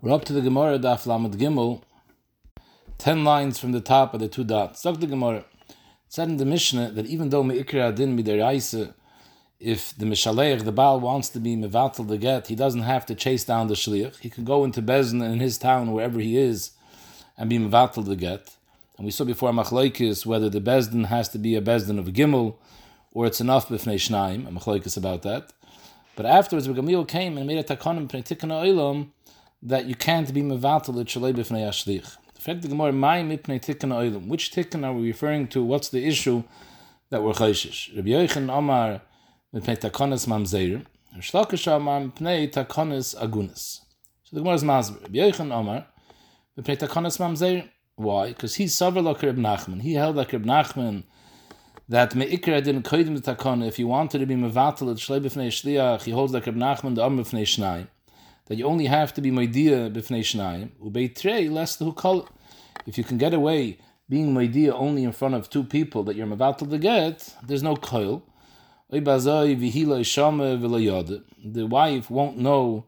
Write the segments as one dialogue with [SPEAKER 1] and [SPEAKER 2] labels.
[SPEAKER 1] We're up to the Gemara Daf Lamed Gimel, ten lines from the top of the two dots. Talk the Gemara. It said in the Mishnah that even though Me'ikra Adin Midiraisa, if the Mishaleich, the Baal, wants to be Mevatel the get, he doesn't have to chase down the Shliach. He can go into Bezin in his town, wherever he is, and be Mevatel the get. And we saw before Machlaikis whether the Bezdin has to be a Bezdin of Gimel, or it's enough Bifnei Shnaim, a about that. But afterwards, Gamliel came and made a takonim pnei tikkun that you can't be mevatel it shalei b'fnei. The fact the Gemara, my. Which tikkun are we referring to? What's the issue that we're chayshish? Rabbi Yochanan Omar mipnei takonis mamzeir. Shlakish Omar mipnei takonis agunis. So the Gemara is mazber. Rabbi Yochanan Omar mipnei takonis mamzeir. Why? Because he's sover like Reb Nachman. He held like Reb Nachman that meikra didn't koidim the takana. If you wanted to be mevatel at shlei b'fnei shliach, he holds like Reb Nachman the am b'fnei shnayim. That you only have to be meidia b'fnei shnayim. Ubeitrei lest who call. If you can get away being meidia only in front of two people that you're mevatel to get, there's no koil. The wife won't know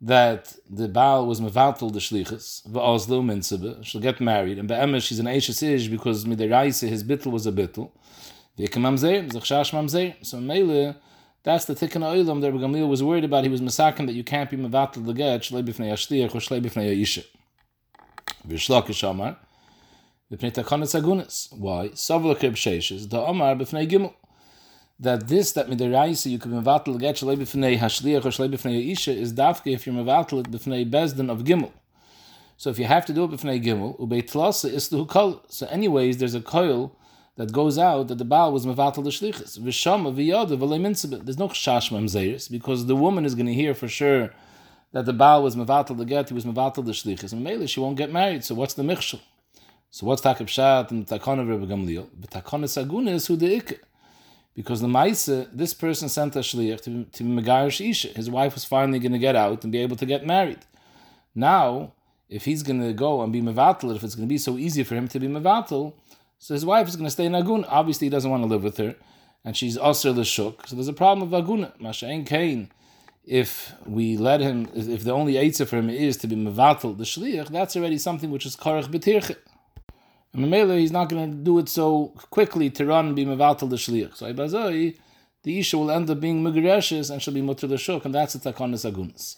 [SPEAKER 1] that the Baal was mevatel the shlichus, v'ozlo minsebe, she'll get married, and be'emes she's an Eishes Ish because midiraisa his bittel was a bittel. So mele, that's the tikkun oilam that Rabbi Gamliel was worried about. He was masakin that you can't be mevatel the get, shlei b'fnei ashliach, or shlei b'fnei yisha. V'shlakish amar, v'pnei takonis agunis. Why? Savla krib sheishes, the amar b'fnei gimel that this that midiraisa you could mevatel get shlei b'fnei hashliach or shlei b'fnei isha is dafke if you're mevatel b'fnei bezdin of gimel. So if you have to do it b'fnei gimel, ubeitlasa is the hukol. So anyways, there's a coil that goes out that the Baal was mevatel the v'lei. There's no chash mamzeris because the woman is going to hear for sure that the Baal was mevatel the get, he was mevatel the shlichus. And she won't get married. So what's the michshel? So what's takib shat and takon of Rebbe Gamliel? The takon is who the ikka. Because the Maisa, this person sent a shliach to, to Megarish Isha. His wife was finally going to get out and be able to get married. Now, if he's going to go and be Mevatel, if it's going to be so easy for him to be Mevatel, so his wife is going to stay in Agun. Obviously, he doesn't want to live with her. And she's also the shuk. So there's a problem with Aguna. Masha'en Kain. If we let him, if the only Eitzah for him is to be Mevatel, the shliach, that's already something which is Karach B'tirche. And Mamela, he's not going to do it so quickly to run and be mevatel the shliach. So Ibazoi, the Isha will end up being Mugreshes and she'll be mutter the shuk, and that's the takonis agunis.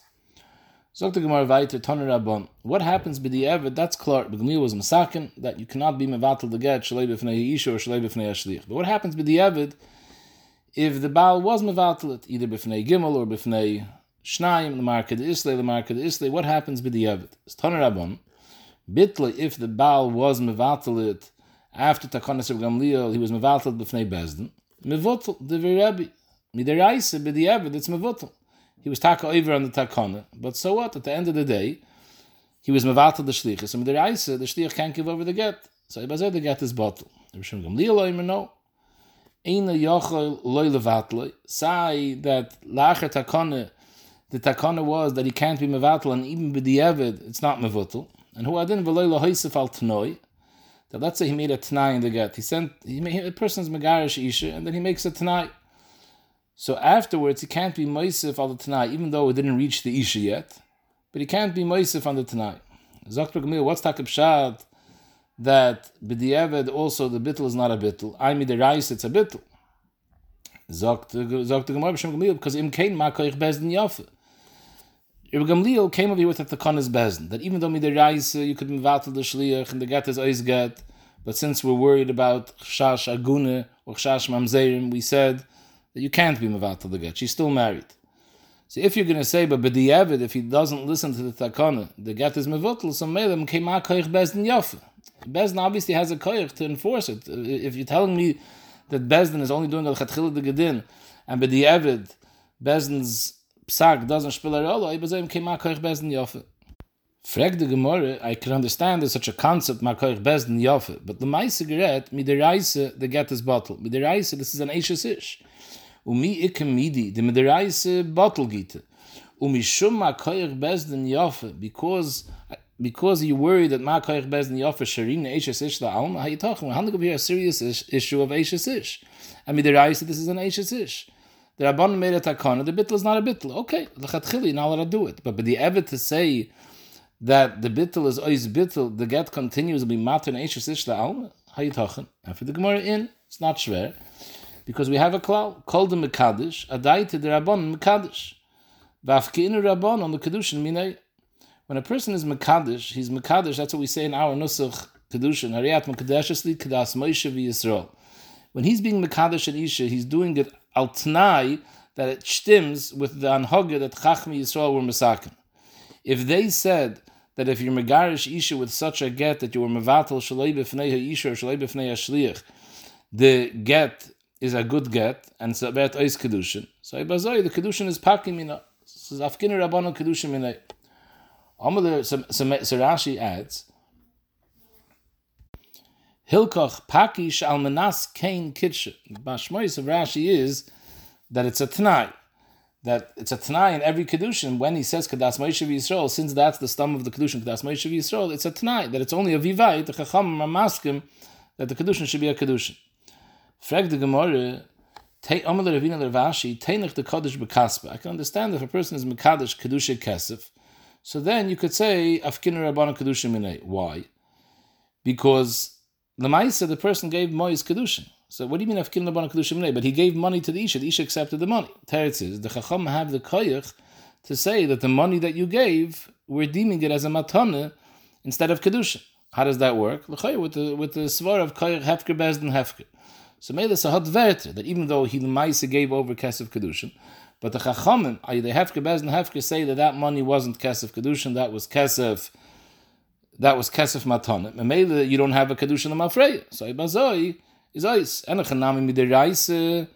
[SPEAKER 1] Zok the Gemara weiter, Toner Rabban. What happens with the Eved? That's clear. Begmil was Masakin, that you cannot be mevatel the get, shalei b'fnei Isha or shalei b'fnei Ashliach. But what happens with the Eved if the Baal was mevatel it, either b'fnei Gimel or b'fnei Shnayim, the market Islay, the market Islay, what happens with the Eved? It's Toner Rabban. Bitly, if the Baal was mevatel it after Takonis of Gamliel, he was mevatel b'fnei Bezdin. Mevotel, the Rebbe. Midiraisa, b'di'evid, it's mevotel. He was taka over on the Takona. But so what? At the end of the day, he was mevatel the shlichus. So midiraisa, the shlich can't give over the get. So Ibazeh, the get is bottle. Rishon Gamliel, oimer no. Eina yochel loy levatle. Say that lacher Takona, the Takona was that he can't be mevatel, and even b'di'evid, it's not mevotel. And who adin v'loy lahoisef al tnoi, that let's say he made a t'nai in the get. He sent, he made, a person's megarish isha, and then he makes a t'nai. So afterwards, he can't be moisef on the t'nai, even though it didn't reach the isha yet, but he can't be moisef on the t'nai. Zokter Gamil, what's takib shad? That b'di'eved also the bittel is not a bittel. I mean the rice, it's a bittel. Zokter Gamil, because im kein makoich bezdin yafe. Rabbi Gamliel came over here with a Takanas Bezin, that even though Midiraisa, uh, you could mevatel the Shliach, and the get is always get, but since we're worried about Chash Agune or Chash Mamzerim, we said that you can't be mevatel the get. She's still married. So if you're going to say, but B'di'evid, if he doesn't listen to the Takana, the get is mevatel, so Melem came koich Bezdin Yafa. Bezdin obviously has a koich to enforce it. If you're telling me that Bezdin is only doing the Chatchil de Gedin, and B'di'evid, Bezdin's psak doesn't spill a role, I bezem ke makoich bezdin yofe. Frag the Gemara, I can understand there's such a concept, makoich bezdin yofe, but the mit der Reise, the get is bottle. Reise, this is an eishes ish. Umi ikem midi, the Reise bottle gite. Umi shum makoich bezdin yofe, because because you worry that makoich bezdin yofe sharin eishes ish la alma, how you talking? We're handling here a serious issue of eishes ish. And mit der Reise, this is an eishes ish. The Rabban made a takana, the bittel is not a bittel. Okay, the chatchili, now let her do it. But, but the Eved to say that the bittel is ois bittel, the get continues to be mater neishes ish la alma, hayitachen. And for the Gemara in, it's not schwer, because we have a klal, called the Mekadosh, adaita the Rabban Mekadosh. Vafkeinu Rabban on the Kedushin minay. When a person is Mekadosh, he's Mekadosh, that's what we say in our Nusach Kedushin, Hariyat Mekadeshes li Kedas Moshe v'Yisrael. When he's being Mekadosh and Isha, he's doing it al tnai, that it stims with the anhoga that Chachmi Yisrael were Mesakin. If they said that if you're Megarish Isha with such a get that you were Mevatel Shalei B'fnei Isha or Shalei B'fnei Shliach, the get is a good get, and so bet ois kedushin. So ibazoi the kedushin is pakim mina. So afkinu rabbanu kedushin mina. Amalur so Rashi adds. Hilkoch pakish al menas kain kitche. Bashmois of Rashi is that it's a tnai. That it's a tnai in every kedushin when he says kadas Moshe Yisrael, since that's the stem of the kedushin kadas Moshe Yisrael, it's a tnai that it's only a vivai the chacham maskim that the kedushin should be a kedushin. Frag the Gemara, Amal Ravina Ravashi, Teinach the Kaddish Bekaspa. I can understand if a person is Mekadosh Kedusha Kesef, so then you could say Afkin Rabbana Kedusha Minay. Why? Because the Maisa, the person gave Mois Kedusha. So what do you mean Afkin Rabbana Kedusha Minay? But he gave money to the Isha. The Isha accepted the money. Teretz is the Chacham have the koyach to say that the money that you gave, we're deeming it as a matana instead of Kedusha. How does that work? With the with the svar of koyach hefker bezden hefker. So Mele Sahad Verter, that even though he Lemaisa gave over Kesef Kedushin, but the Chachamim, the Hefker Bez and Hefker say that that money wasn't Kesef Kedushin, that was Kesef, that was Kesef Matanim. And Mele, you don't have a Kedushin of Mafreya. So Ibazoi is Ois. And a Chanami Midiraisa,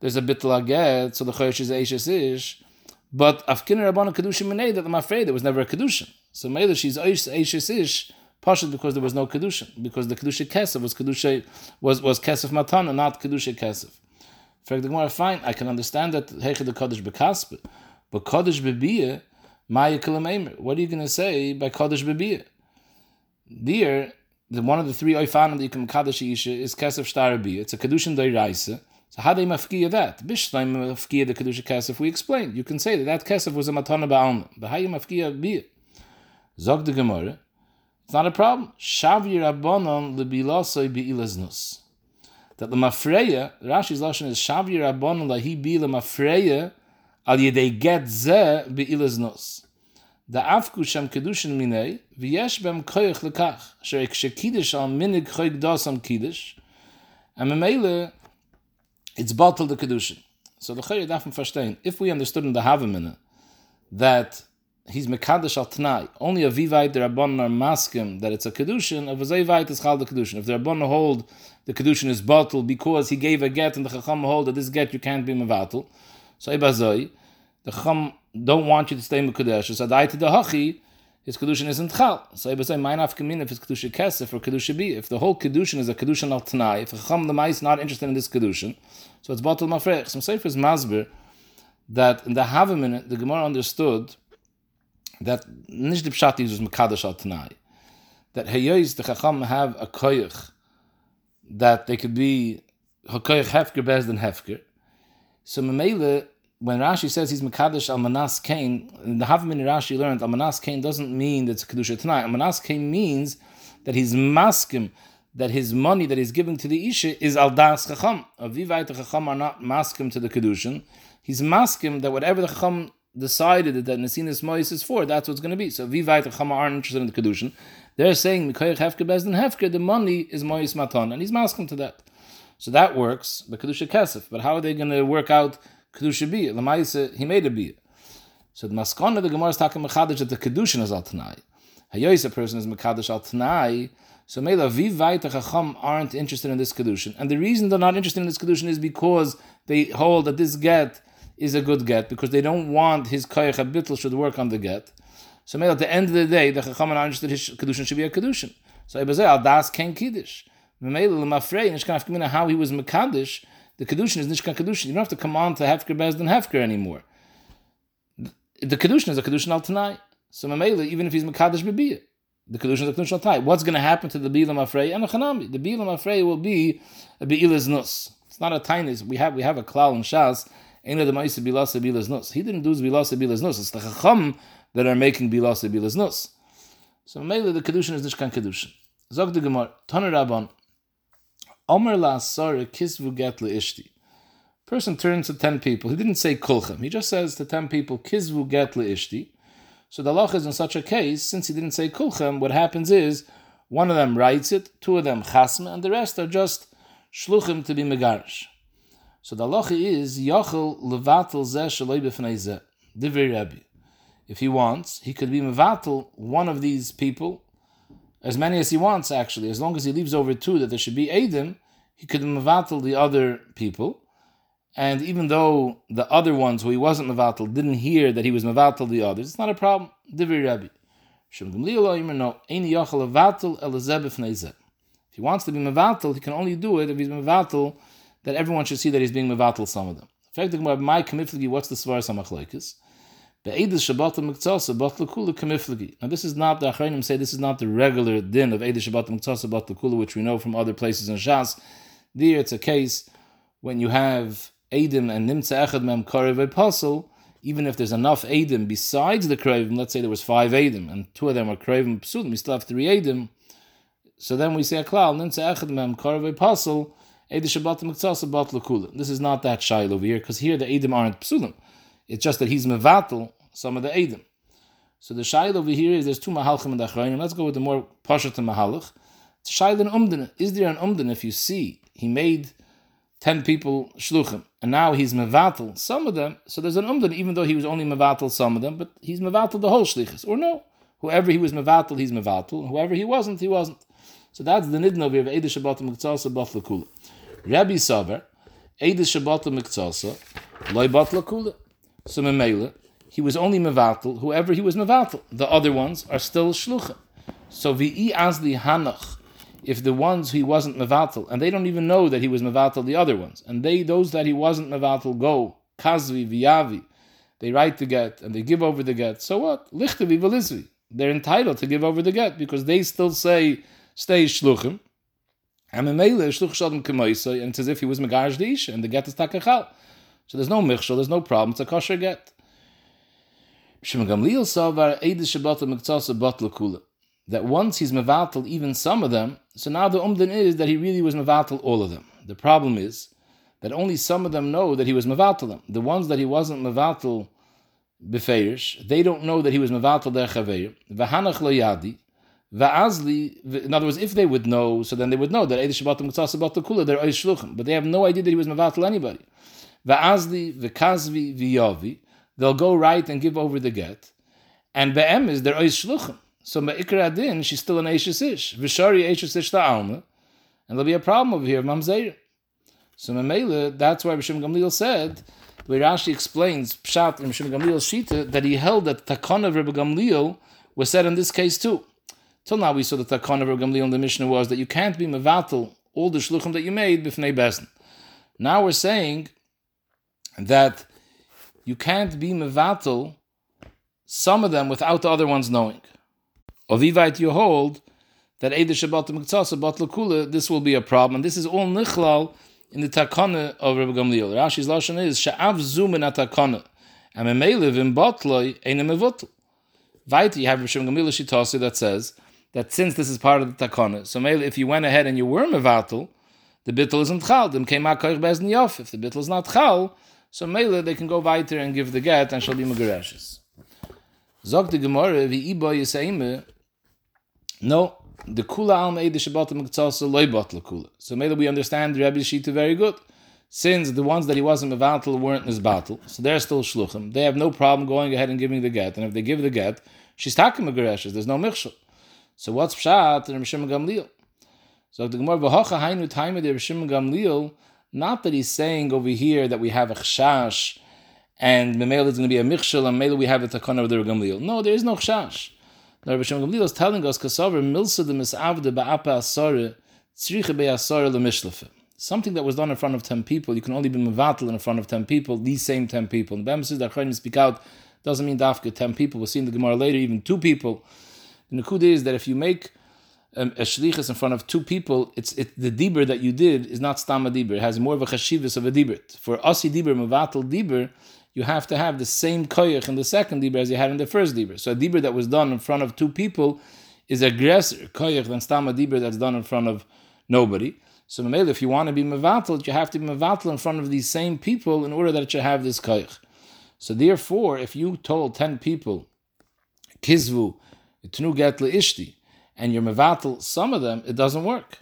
[SPEAKER 1] there's a bit laget, so the Chosh is Eishes Ish. But Afkin Rabbana Kedushin Minei, that I'm afraid there was never a Kedushin. So Mele, she's Ois Eishes Ish, Pashut because there was no kedusha, because the kedusha kesef was kedusha was was kesef matana, not kedusha kesef. For the Gemara, fine, I can understand that heche the kodesh bekaspe, but kodesh bebiyah, maya kilameimer. What are you going to say by kodesh bebiyah? There, the one of the three oifanim that you can kadosh isha is kesef shtar It's a kedushin doiraisa. So how do you mafkiya that? Bishleim mafkiya the kedusha kesef. We explained. You can say that that kesef was a matana ba'alma. But how you mafkiya biyah? Zog the Gemara. It's not a problem. Shavi Rabbanon lebilasoi be'ilaznus. That the mafreya, Rashi's lashon is Shavi Rabbanon lahi bi lemafreya al yedei get ze be'ilaznus. The afku shem kedushin minei v'yesh bem koyach lekach asher kshekidish al minig choyk dosam kiddush and memele it's bottled the kedushin. So the chayyid dafim verstehen. If we understood in the Havamina that he's mekadosh al tnai. Only a vivite the rabbanon are maskim that it's a kedushin. A zayvite is chal the kedushin. If the rabbanon hold the kedushin is bottled because he gave a get and the chacham hold that this get you can't be mevatel. So ibazoi, the chacham don't want you to stay mekadosh. So adai to the hachi, his kedushin isn't chal. So ibazoi, mine afkamin if it's kedusha kesef or kedusha bi. If the whole kedushin is a kedushin al tnai, if chacham the is not interested in this kedushin, so it's bottled mafrech. Some sefer is masber that in the Havamin, the Gemara understood that die Pshat is Mekadosh al Tanai. That Hayois, the Chacham have a koyach, that they could be Hakoyach Hefker better than Hefker. So Mamela, when Rashi says he's Mekadosh al Manas Kain, in the Havmin Rashi learned al Manas Kain doesn't mean that it's Kedusha Tanai. Al Manas Kain means that he's maskim, that his money that he's giving to the Isha is al das Chacham. Avivait the Chacham are not maskim to the Kedushin. He's maskim that whatever the Chacham decided that Nesinas Mois is for, that's what's going to be. So Vivait and Chama aren't interested in the Kedushin. They're saying Mikoyach Hefke Bezdin Hefke, the money is Mois Matan, and he's masking to that. So that works, the Kedusha Kesef. But how are they going to work out Kedusha Biyah? Lamaisa, he made a Biyah. So the Maskana, the Gemara is talking Mechadish that the Kedushin is Al Tanai. Hayois, a person is Mechadish Al Tanai. So Mela, Vivait and Chacham aren't interested in this Kedushin. And the reason they're not interested in this Kedushin is because they hold that this get is a good get because they don't want his koyach habitl should work on the get. So at the end of the day, the chacham are interested his kedushin should be a kedushin. So Ibazay al das ken kiddush. Maybe lemafrei nishkan afkamina how he was mekadosh. The kedushin is nishkan kedushin. You don't have to come on to hefker bez than hefker anymore. The kedushin is a kedushin al tanai. So Mamela, even if he's mekadosh bebiyah, the kedushin is a kedushin al tanai. What's going to happen to the bilam afrei and the chanami? The bilam afrei will be a be'ilas nus. It's not a tiny. We have we have a klal in shas Ein the Maisa Bilasa Bilas. He didn't do Bilasa Bilas. It's the Chacham that are making Bilasa Bilas. So Mele, the Kedushin is nicht kein Kedushin. Sog the Gemara, Toner Rabban, Omer kisvu get. Person turns to 10 people. He didn't say kulchem. He just says to 10 people, kisvu get le ishti. So the law is in such a case, since he didn't say kulchem, what happens is one of them writes it, two of them chasma, and the rest are just shluchim to be megarish. So the law is yachel levatel zeh shaloi b'fnei zeh. Divrei Rebbe. If he wants, he could be mevatel one of these people as many as he wants, actually. As long as he leaves over two that there should be Adim, he could mevatel the other people. And even though the other ones who he wasn't mevatel didn't hear that he was mevatel the others, it's not a problem. Divi Rabbi. If he wants to be mevatel, he can only do it if he's mevatel that everyone should see that he's being mevatel some of them. Effectively, my commitment, what's the svar samachlekes? Now this is not the Achronim say this is not the regular din of Eidish Shabbat Muktzasa Bat Lakula, which we know from other places in Shas. There it's a case when you have Eidim and Nimtza Echad Mem Karev even if there's enough Eidim besides the Krevim, let's say there was five Eidim and two of them are Krevim Psulim, we still have three Eidim. So then we say a klal, Nimtza Echad Mem Karev Apostle, This is not that shail over here, because here the Eidim aren't Psulim. It's just that he's mevatel some of the Eidim. So the shail over here is there's two mahalchim in the achronim. Let's go with the more pashat mahalach. It's shail and umdin. Is there an umdin if you see he made ten people shluchim and now he's mevatel some of them? So there's an umdin even though he was only mevatel some of them, but he's mevatel the whole shlichus or no? Whoever he was mevatel, he's mevatel. Whoever he wasn't, he wasn't. So that's the nidin over here Eidish Shabbat Miktzasa Bat Lakula. Rabbi Saber, Eidish Shabbat Miktzasa, Loi Bat Lakula. So Memela, he was only mevatel, whoever he was mevatel. The other ones are still shluchim. So vi'i azli hanach, if the ones he wasn't mevatel, and they don't even know that he was mevatel the other ones, and they those that he wasn't mevatel go kazvi viyavi, they write the get and they give over the get. So what? Lichtevi velizvi. They're entitled to give over the get because they still say stay shluchim. And it's as if he was megarish and the get is takachal. So there's no michshel, there's no problem. It's a kosher get. That once he's mevatel even some of them, so now the umdin is that he really was mevatel all of them. The problem is that only some of them know that he was mevatel them. The ones that he wasn't mevatel befeirish, they don't know that he was mevatel their chaveir. V'hanach lo yadi. Va'azli, in other words, if they would know, so then they would know that Eidish Shabbat Mitzvah Shabbat Kula, they're Eish Shluchim, but they have no idea that he was mevatel anybody. Va'azli, v'kazvi, v'yovi. They'll go right and give over the get. And be'em is their ois shluchim. So me'ikra adin, she's still an eishes ish. V'shari eishes ish ta'alma. And there'll be a problem over here of mamzeir. So Mamela, that's why Rishim Gamliel said, the way Rashi explains Pshat in Rishim Gamliel's Shita, that he held that Takon of Rebbe Gamliel was said in this case too. Till now we saw the Takon of Gamliel in the Mishnah was that you can't be mevatel all the shluchim that you made b'fnei besen. Now we're saying that you can't be mevatel some of them without the other ones knowing. Ovivite you hold that Eda Shabbat Miktsasa Bat this will be a problem. And this is all nichlal in the takana of Rabbi Gamliel. Rashi's lashon is sha'av zumin atakana. And memeliv in batloi ein mevutel. Vite you have Rishon Gamliel Shitasi that says that since this is part of the takana, so Mele, if you went ahead and you were mevatel, the bittel isn't chal. Then came out. If the bittel is not chal, so mele they can go weiter and give the get and shall be megareshes. Zog the Gemara vi ibo. No, the kula al meide shabbat mektzasa loy bottle kula. So mele we understand the Rebbe Shita very good. Since the ones that he wasn't mevatel weren't in his battle, so they're still shluchim. They have no problem going ahead and giving the get, and if they give the get, she's taking megareshes. There's no michshel. So what's pshat in Rishim Gamliel? So the Gemara v'hocha hainu taime de Rishim Gamliel. Not that he's saying over here that we have a chashash and Memel is going to be a michshel and Mele we have a takana of the Gamliel. No, there is no chashash. The Rabbi Shem Gamliel is telling us kasaver milsa de misavde ba'apa asare tzriche be'asare le'mishlefe. Something that was done in front of ten people, you can only be mevatel in front of ten people, these same ten people. And the Bama says that Chayim speak out doesn't mean dafka ten people. We'll see in the Gemara later, even two people. The Nakud is that if you make um, a shlichus in front of two people, it's it, the dibur that you did is not stama dibur. It has more of a chashivas of a dibur. For asi dibur, mavatal dibur, you have to have the same koyach in the second dibur as you had in the first dibur. So a dibur that was done in front of two people is a aggressor koyach than stam dibur that's done in front of nobody. So if you want to be mevatel, you have to be mevatel in front of these same people in order that should have this koyach. So therefore, if you told ten people, kizvu, tnu get ishti, and you're mevatel some of them, it doesn't work.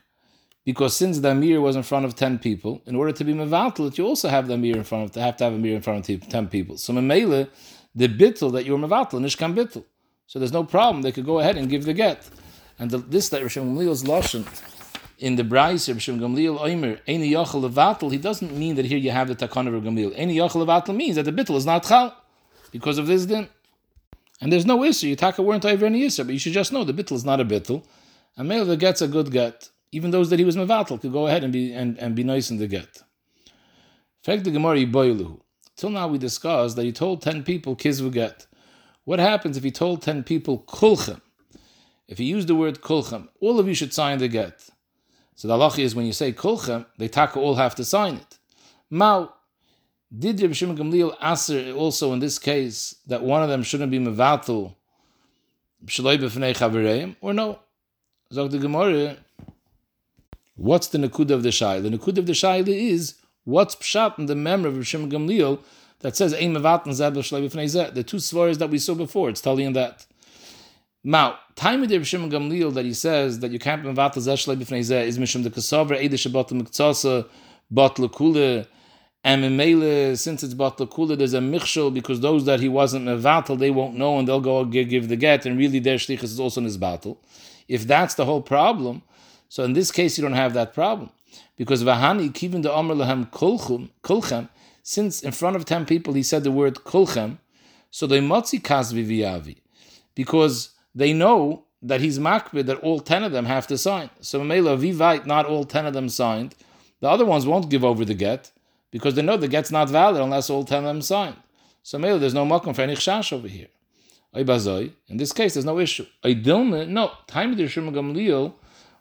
[SPEAKER 1] Because since the Amir was in front of 10 people, in order to be Mevatel, you also have the Amir in front of, to have to have a Amir in front of 10 people. So Memele, the bittel that you were Mevatel, Nishkan bittel. So there's no problem. They could go ahead and give the get. And the, this that Rishon Gamliel's Lashon in the Bryce, Rishon Gamliel Oimer, Eini Yochel Levatel, he doesn't mean that here you have the Takon of Gamliel. Eini Yochel Levatel means that the bittel is not Chal because of this din. And there's no issue. You a weren't over any issue, but you should just know the bittel is not a bittel. Male that gets a good get even those that he was mevatel could go ahead and be and, and be nice in the get. Fact the Gemara. Till now we discussed that he told ten people kizvu get. What happens if he told ten people kulchem? If he used the word kulchem, all of you should sign the get. So the halacha is when you say kulchem, they taka all have to sign it. Mao, did Reb Shimon Gamliel aser also in this case that one of them shouldn't be mevatel shaloi b'fnei chavereim or no? Zog the Gemara, What's the Nakuda of the Shaila? The Nakuda of the Shaila is what's Pshat in the memory of Rishim Gamliel that says Ein Mevaten Zed Zeh. The two svaras that we saw before, it's telling that. Now, time of the Rishim Gamliel that he says that you can't be Mevaten Zed Zeh is Mishum the Kasavar Eidish Shabbat Miktsasa Bat Lakula. And Mimele, since it's Bat Lakula, there's a Michshel because those that he wasn't Mevatel, they won't know and they'll go give the get, and really their Shlichus is also in his battle. If that's the whole problem, so in this case, you don't have that problem because vahani kivin the amr lahem kulchem. Since in front of ten people he said the word kulchem, so they motzi kasvi viavi because they know that he's makbid that all ten of them have to sign. So mela vivite, not all ten of them signed. The other ones won't give over the get because they know the get's not valid unless all ten of them signed. So mela, there's no makom for any chash over here. In this case, there's no issue. No, time of the Shema Gamliel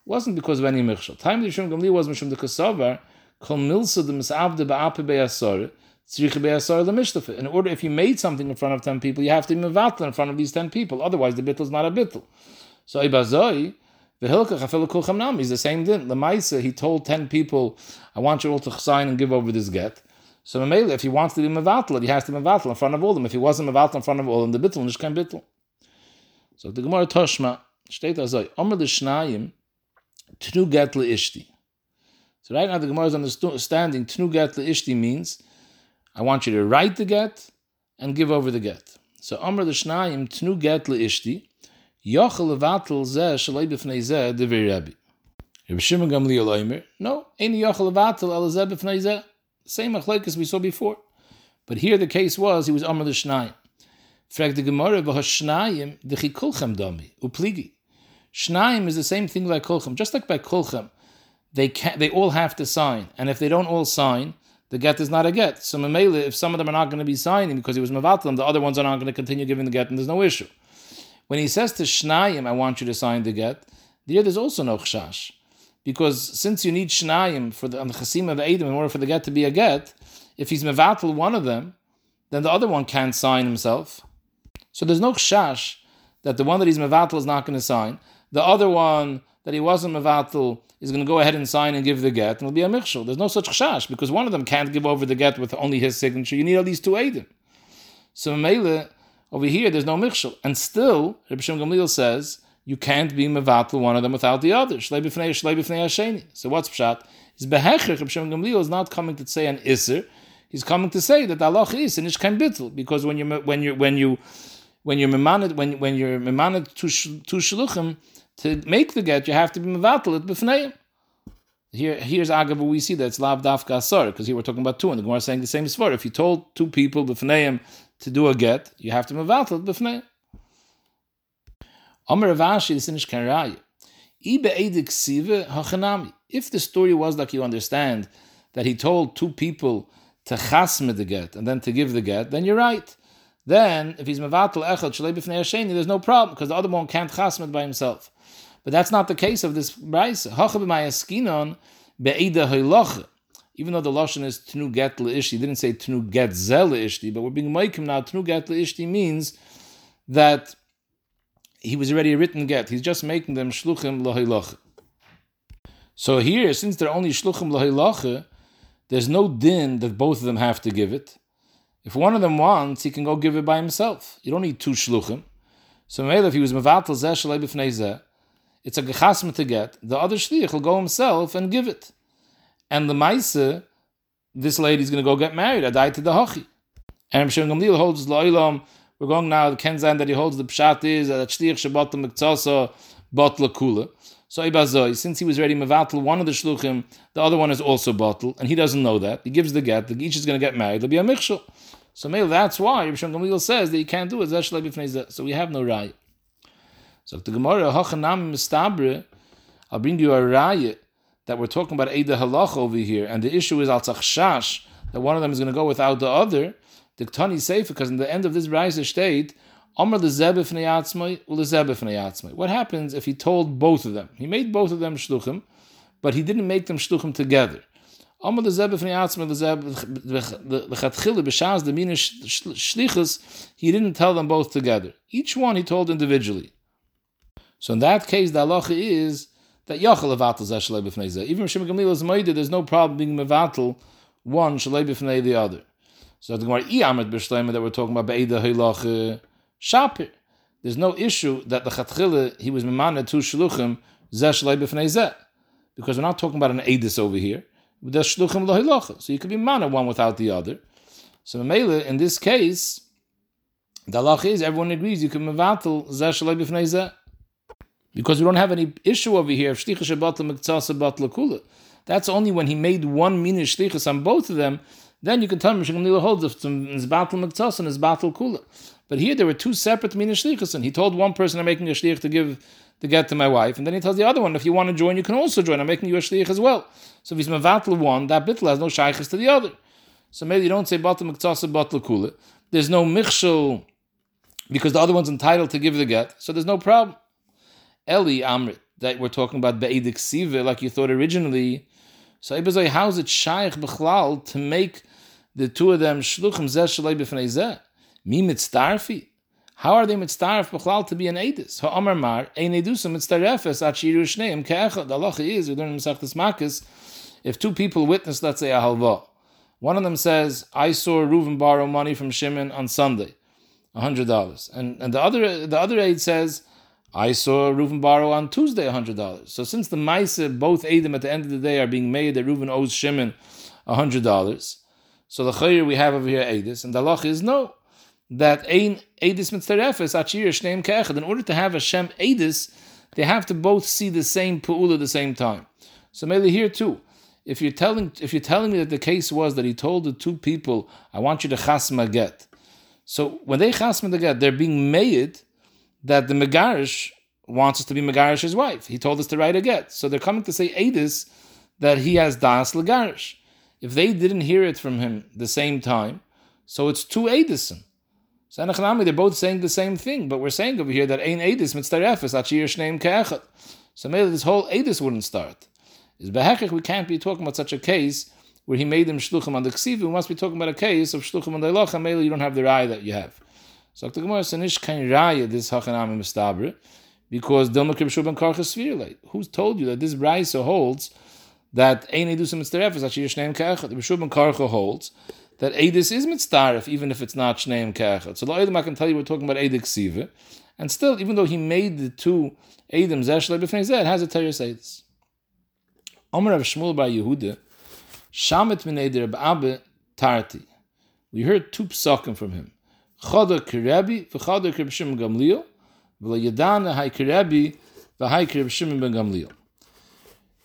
[SPEAKER 1] wasn't because of any michshel. Time of the Yishim Gamli was mishum the kasavar kol milsa the misavde ba'ape be'asor tzrich be'asor lemishtafe. In order, if you made something in front of ten people, you have to be mevatl in front of these ten people. Otherwise, the bittul is not a bittul. So ibazoi the hilkach kol chamnam is the same din. The Maisa he told ten people, I want you all to sign and give over this get. So if he wants to be mevatl, he has to be mevatl in front of all them. If he wasn't mevatl in front of all them, the bittul is kein bittul. So the Gemara Toshma steht also, Omer de Shnayim, Tnu get ishti. So right now the Gemara is understanding Tnu get ishti means I want you to write the get and give over the get. So Amr l'shnayim Tnu get ishti yochel levatel zeh shalei b'fnei zeh devir Rabbi. Rabbi Shimon Gamliel Oimer, no, any yochel levatel el zeh b'fnei zeh. Same as we saw before. But here the case was he was Amr l'shnayim. Frag the Gemara v'hashnayim d'chikulchem dami upligi. Shnaim is the same thing like Kolchem. Just like by Kolchem, they can they all have to sign. And if they don't all sign, the get is not a get. So Mamela, if some of them are not going to be signing because he was Mavatim, the other ones are not going to continue giving the get, and there's no issue. When he says to Shnayim, I want you to sign the get, there there's also no chshash. Because since you need Shnayim for the, on the Chasim of Edom in order for the get to be a get, if he's Mavatil one of them, then the other one can't sign himself. So there's no chshash that the one that he's Mavatil is not going to sign. The other one that he wasn't mevatel is going to go ahead and sign and give the get, and it'll be a michshel. There's no such chash because one of them can't give over the get with only his signature. You need at least two edim. So Mele, over here, there's no michshel, and still Rabbi Shimon Gamliel says you can't be mevatel one of them without the other. So what's pshat? Is behecher Rabbi Shimon Gamliel is not coming to say an iser. He's coming to say that Allah is and ishkan bittel because when you when you when you when you're memaned when when you're memaned to to shluchim to make the get, you have to be mevatel it b'fneim. Here, here's agav we see that it's lav dafka asar because here we're talking about two, and the Gemara is saying the same as If you told two people b'fneim to do a get, you have to mevatel it b'fneim. Omer Ravashi, Kanraya. If the story was like you understand that he told two people to chasme the get and then to give the get, then you're right. Then, if he's mevatel echad shalei b'fnei hasheni, there's no problem because the other one can't chasme by himself. But that's not the case of this brayse. Even though the lashon is tnu get leishti, didn't say tnu get zel but we're being maikim now. Tnu get leishti means that he was already a written get. He's just making them shluchim lahilacha. So here, since they're only shluchim lahilacha, there's no din that both of them have to give it. If one of them wants, he can go give it by himself. You don't need two shluchim. So if he was mevatel zeh, it's a gechasma to get. The other shliach will go himself and give it. And the maisa, this lady's going to go get married. I died to the hachi. And Shem Gamliel holds lo'ilam. We're going now. The Kenzan that he holds the pshat is that shliach shabat miktsasa batla kula. So Ibazoi, since he was ready mevatel one of the shluchim, the other one is also bottle, and he doesn't know that. He gives the get. The each is going to get married. There'll be a mikshel. So maybe that's why Shem Gamliel says that you can't do it. So we have no right. So the Gemara, Hachanam Mistabre, I'll bring you a raya that we're talking about Eida Halach over here, and the issue is Al Shash, that one of them is going to go without the other. The Ktani Sefer, because in the end of this raya state, What happens if he told both of them? He made both of them shluchim, but he didn't make them shluchim together. He didn't tell them both together. Each one he told individually. So in that case, the halacha is that yachal levatel zeh shalei b'fnei zeh. Even Shimon Gamliel is moide, there's no problem being mevatel one shalei b'fnei the other. So the Gemara iyamet b'shleima that we're talking about be'eda hilach uh, shapir. There's no issue that the chatchile he was memana two shluchim zeh shalei b'fnei zeh, because we're not talking about an edis over here. There's shluchim lohilacha, so you could be mana one without the other. So in this case, the halacha is everyone agrees you can mevatel zeh shalei b'fnei zeh because we don't have any issue over here of shlichus kula. That's only when he made one minish shlichus on both of them. Then you can tell him Shemnila holds if it's battle miktsas and it's battle kula. But here there were two separate minish shlichus, and he told one person, "I'm making a shlich to give to get to my wife," and then he tells the other one, "If you want to join, you can also join. I'm making you a shlich as well." So if he's mevatel one, that bitl has no shaykhs to the other. So maybe you don't say battle miktsas battle kula. There's no michshel because the other one's entitled to give the get, so there's no problem. Eli Amrit that we're talking about Be'edik Siva, like you thought originally. So Ibazai, how is it Shaykh Bechlal to make the two of them Shluchim Zeh Shalei B'fnei Zeh? Mi mitztarfi? How are they mitztarf Bechlal to be an Edis? Ha'amar Mar, Ein Edusam mitztarefes at Shiru Shneim Ke'echad. The halacha is, we learn in Makkos, if two people witness, let's say, a halva, one of them says, I saw Reuven borrow money from Shimon on Sunday, $100. And, and the other the other aide says, I saw Reuven borrow on Tuesday $100. So since the Maisa, both Adam at the end of the day are being made that Reuven owes Shimon $100, so the Chayr we have over here Adis, and the Lach is no, that Ein Adis Mitzterefes, Achir Shneim Keechad. In order to have a Shem Adis, they have to both see the same Pu'ula at the same time. So maybe here too, if you're telling if you're telling me that the case was that he told the two people, I want you to chasma get. So when they chasma the get, they're being made that the Megarish wants us to be Megarish's wife. He told us to write a get. So they're coming to say Adis that he has Das Legarish. If they didn't hear it from him the same time, so it's two Adisim. So they're both saying the same thing, but we're saying over here that Ein Adis mitztarefes achir shneim ke'echad. So maybe this whole Adis wouldn't start. Is behekich we can't be talking about such a case where he made them shluchim on the ksiv. We must be talking about a case of shluchim on the locha. Maybe you don't have the eye that you have. So the Gemara says, kein raya this hachanami mistabre, because Dilma Kribshu ben Karchas Who's told you that this Raisa holds that Ein Edusim Mitzdaref is actually Shneim Ke'echad? The Bishub ben Karcha holds that Edis is Mitzdaref, even if it's not Shneim Ke'echad. So the I can tell you we're talking about Edik Siva, and still, even though he made the two Edim Zeshle B'fnei it has a Teres Edis. Omer of Shmuel by Yehuda, Shamet Mineder Ba'abe Tarti. We heard two psakim from him. Choda Kirebi, v'choda Kireb Shimon Gamliel, v'layadana hai Kirebi, v'hai Kireb Shimon ben Gamliel.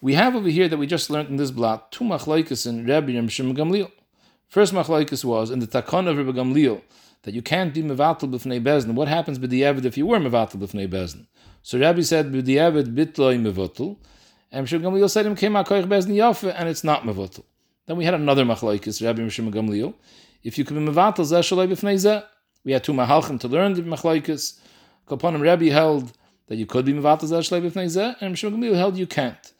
[SPEAKER 1] We have over here that we just learned in this blot two machlaikas in Rabbi and Shimon Gamliel. First machlaikas was in the takon of Rabbi Gamliel that you can't be mevatel b'fnei bezin. What happens b'diavad if you were mevatel b'fnei bezin? So Rabbi said b'diavad bitloi mevatel, and Shimon Gamliel said him came akoich bezin yafe, and it's not mevatel. Then we had another machlaikas Rabbi and Shimon Gamliel. If you could be mevatel zeh shaloi b'fnei zeh, we had two mahalchim to learn the machlaikas. Koponim Rebbe held that you could be mevatel zeh b'fnei and Gamliel held you can't.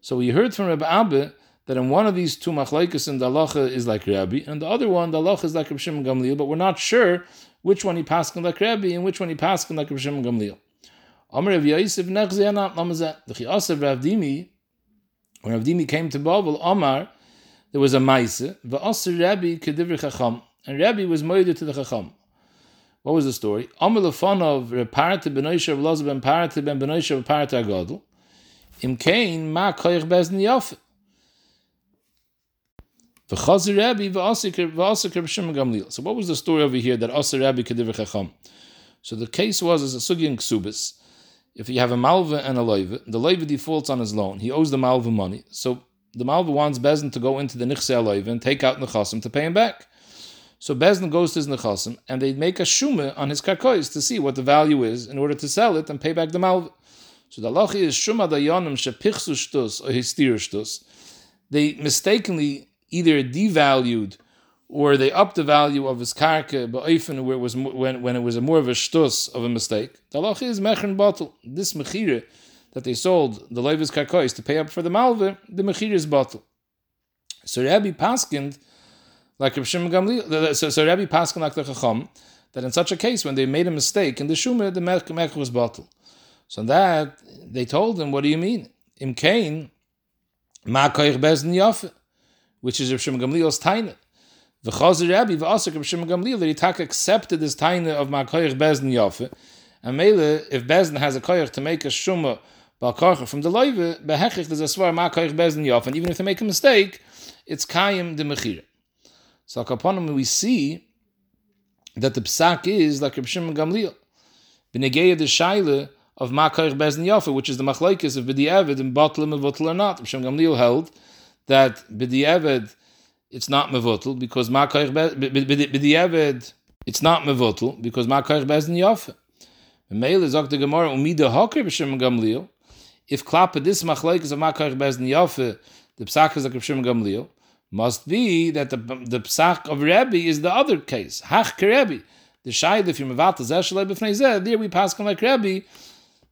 [SPEAKER 1] So we heard from Rebbe Abbe that in one of these two machlaikas in the halacha is like Rabbi, and the other one the halacha is like Shimon Gamliel, but we're not sure which one he passed like Rabbi and which one he passed like Shimon Gamliel. Amr Rav Yosef nechze anat lamazet. The Chiyasav Rav Dimi, when Rav Dimi came to Bavel, Amar, there was a Maise, V'asir Rabbi kedivri chacham, and Rabbi was moided to the chacham. What was the story? Amr lefanov reparate benoisha of parate ben benoisha of parate agadol. Im ma koich. V'chazir Rabbi Shimon Gamliel. So what was the story over here that Asir Rabbi kedivri chacham? So the case was as a sugi ksubis. If you have a malva and a loiva, the loiva defaults on his loan. He owes the malva money. So the malva wants Bezin to go into the nichse loiva and take out nechasim to pay him back. So Bezin goes to his nechasim and they make a shuma on his karkois to see what the value is in order to sell it and pay back the malva. So the lachi is shuma dayanim shepichsu shtus or histir shtus. They mistakenly either devalued or they upped the value of his karka ba'ofen where it was when, when it was a more of a shtus of a mistake. The lachi is mechern bottle. This mechira that they sold the levis karkois to pay up for the malva, the mechira is bottle. So Rabbi Paskind like Rav Shimon Gamliel. So, so Rabbi Paskin like the Chacham that in such a case when they made a mistake in the Shumah the Mech was bottled. So that they told him, "What do you mean? Im Kain Ma Koich Bezin Yafe," which is Rav Shimon Gamliel's taina. The Chazer Rabbi v'Asik Rav Shimon Gamliel that he tak accepted this taina of Ma Koich Bezin Yafe, and Mele if Bezin has a koich to make a Shumah. From the loive, behechich there's a svar ma koich bezin yof, and even if they make a mistake, it's kayim de mechira. So Kapanim we see that the psak is like Reb Shimon Gamliel. B'negeya the shaila of Makayich Bezin Yafa, which is the machlaikis of and Batel and Mevotel or not. Reb Shimon Gamliel held that B'di'evid it's not Mevotel because Makayich B'di'evid it's not Mevotel because Makayich Bezin Yafa. Meil is the Gemara Umida Hoker B'Shimon Gamliel. If klapa this machlaikis of Makayich Bezin Yafa, the psak is like Shimon Gamliel must be that the the psach of Rebbe is the other case. Hach Rebbe. The shayd if you mevatel zeh b'fnei zeh, there we pass like Rebbe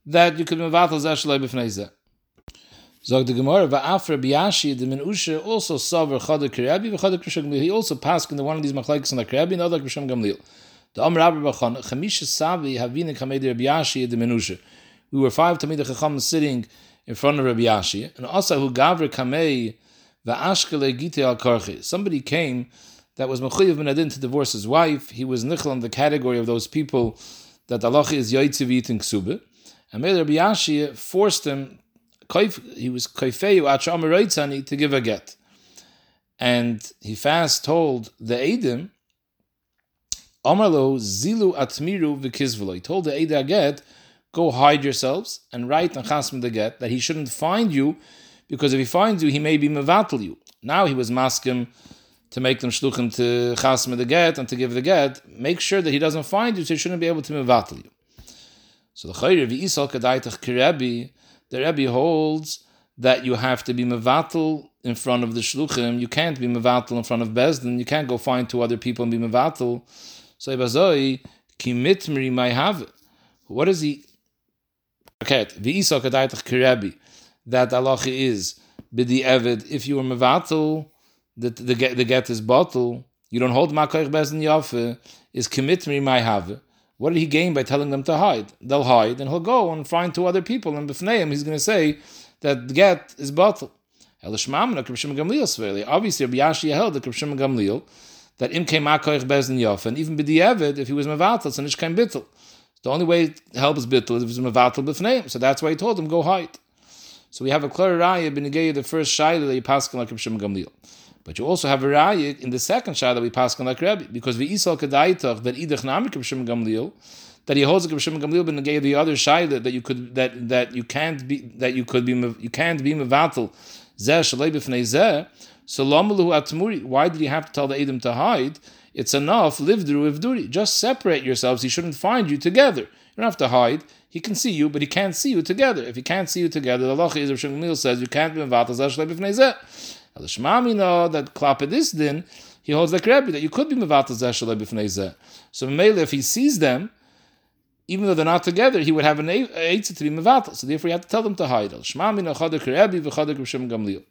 [SPEAKER 1] that you could mevatel zeh b'fnei zeh. Zog the Gemara va'af Rabbi Yashi the Menusha also saver chadar Rebbe v'chadar Krishon Gamliel. He also passed in the one of these machlekes like Rebbe and other Krishon Gamliel. The Amr Rabbi Bachon Chamisha Savi Havina Kamei Rabbi Yashi the Menusha. We were five Tamid Chacham sitting in front of Rabbi Yashi and also who Gavre Kamei Somebody came that was Mechuyev ben Adin to divorce his wife. He was Nichel in the category of those people that Allah is Yaitziv eating Ksube. And Meir Rabbi Yashi forced him, he was Kaifeyu Achamareitzani to give a get. And he fast told the Eidim, Amarlo Zilu Atmiru Vikizvelo. He told the Eidah get, go hide yourselves and write on Chasm the get that he shouldn't find you because if he finds you, he may be mevatel you. Now he was maskim to make them shluchim to chasm the get and to give the get. Make sure that he doesn't find you, so he shouldn't be able to mevatel you. So the chayr v'isal kadaitach kirebi, the Rebbe holds that you have to be mevatel in front of the shluchim. You can't be mevatel in front of bezdin. You can't go find two other people and be mevatel. So ibazoi kimitmri may have. What is he? Okay, v'isal kadaitach kirebi that Allah is bidi evid. If you were mevatel, the the get the get is bottle. You don't hold makoich bezin yafe. Is commit me my have. What did he gain by telling them to hide? They'll hide, and he'll go and find two other people, and b'fneim he's going to say that the get is bottle. Obviously, Rabbi Yashi held the Rabbi Gamliel that im came makoich bezin and even bidi evid, if he was mevatel, so nish came bittel. The only way it helps bittel is if he's mevatel b'fneim. So that's why he told him go hide. So we have a clear raya b'negei the first shayla that you pass like Rav Shimon Gamliel. But you also have a raya in the second shayla that we pass on like Rabbi because the isal kedaitach that idach namik Rav Shimon Gamliel that he holds Rav Shimon Gamliel b'negei the other shayla that you could that that you can't be that you could be you can't be mevatel zeh shalei b'fnei zeh. So lamalu atmuri. Why did he have to tell the Edom to hide? It's enough. Live through ivduri. Just separate yourselves. He shouldn't find you together. You don't have to hide. He can see you, but he can't see you together. If he can't see you together, the Allah is Rav Shimon says you can't be mevatel zashlei b'fnei zeh. Shmami know that klapa this din he holds like Rebbe that you could be mevatel zashlei b'fnei zeh. So Mele, if he sees them, even though they're not together, he would have an eitzah to be mevatel. So therefore, you have to tell them to hide. El Shmami know chadik Rebbe v'chadik Rav Shimon Gamliel.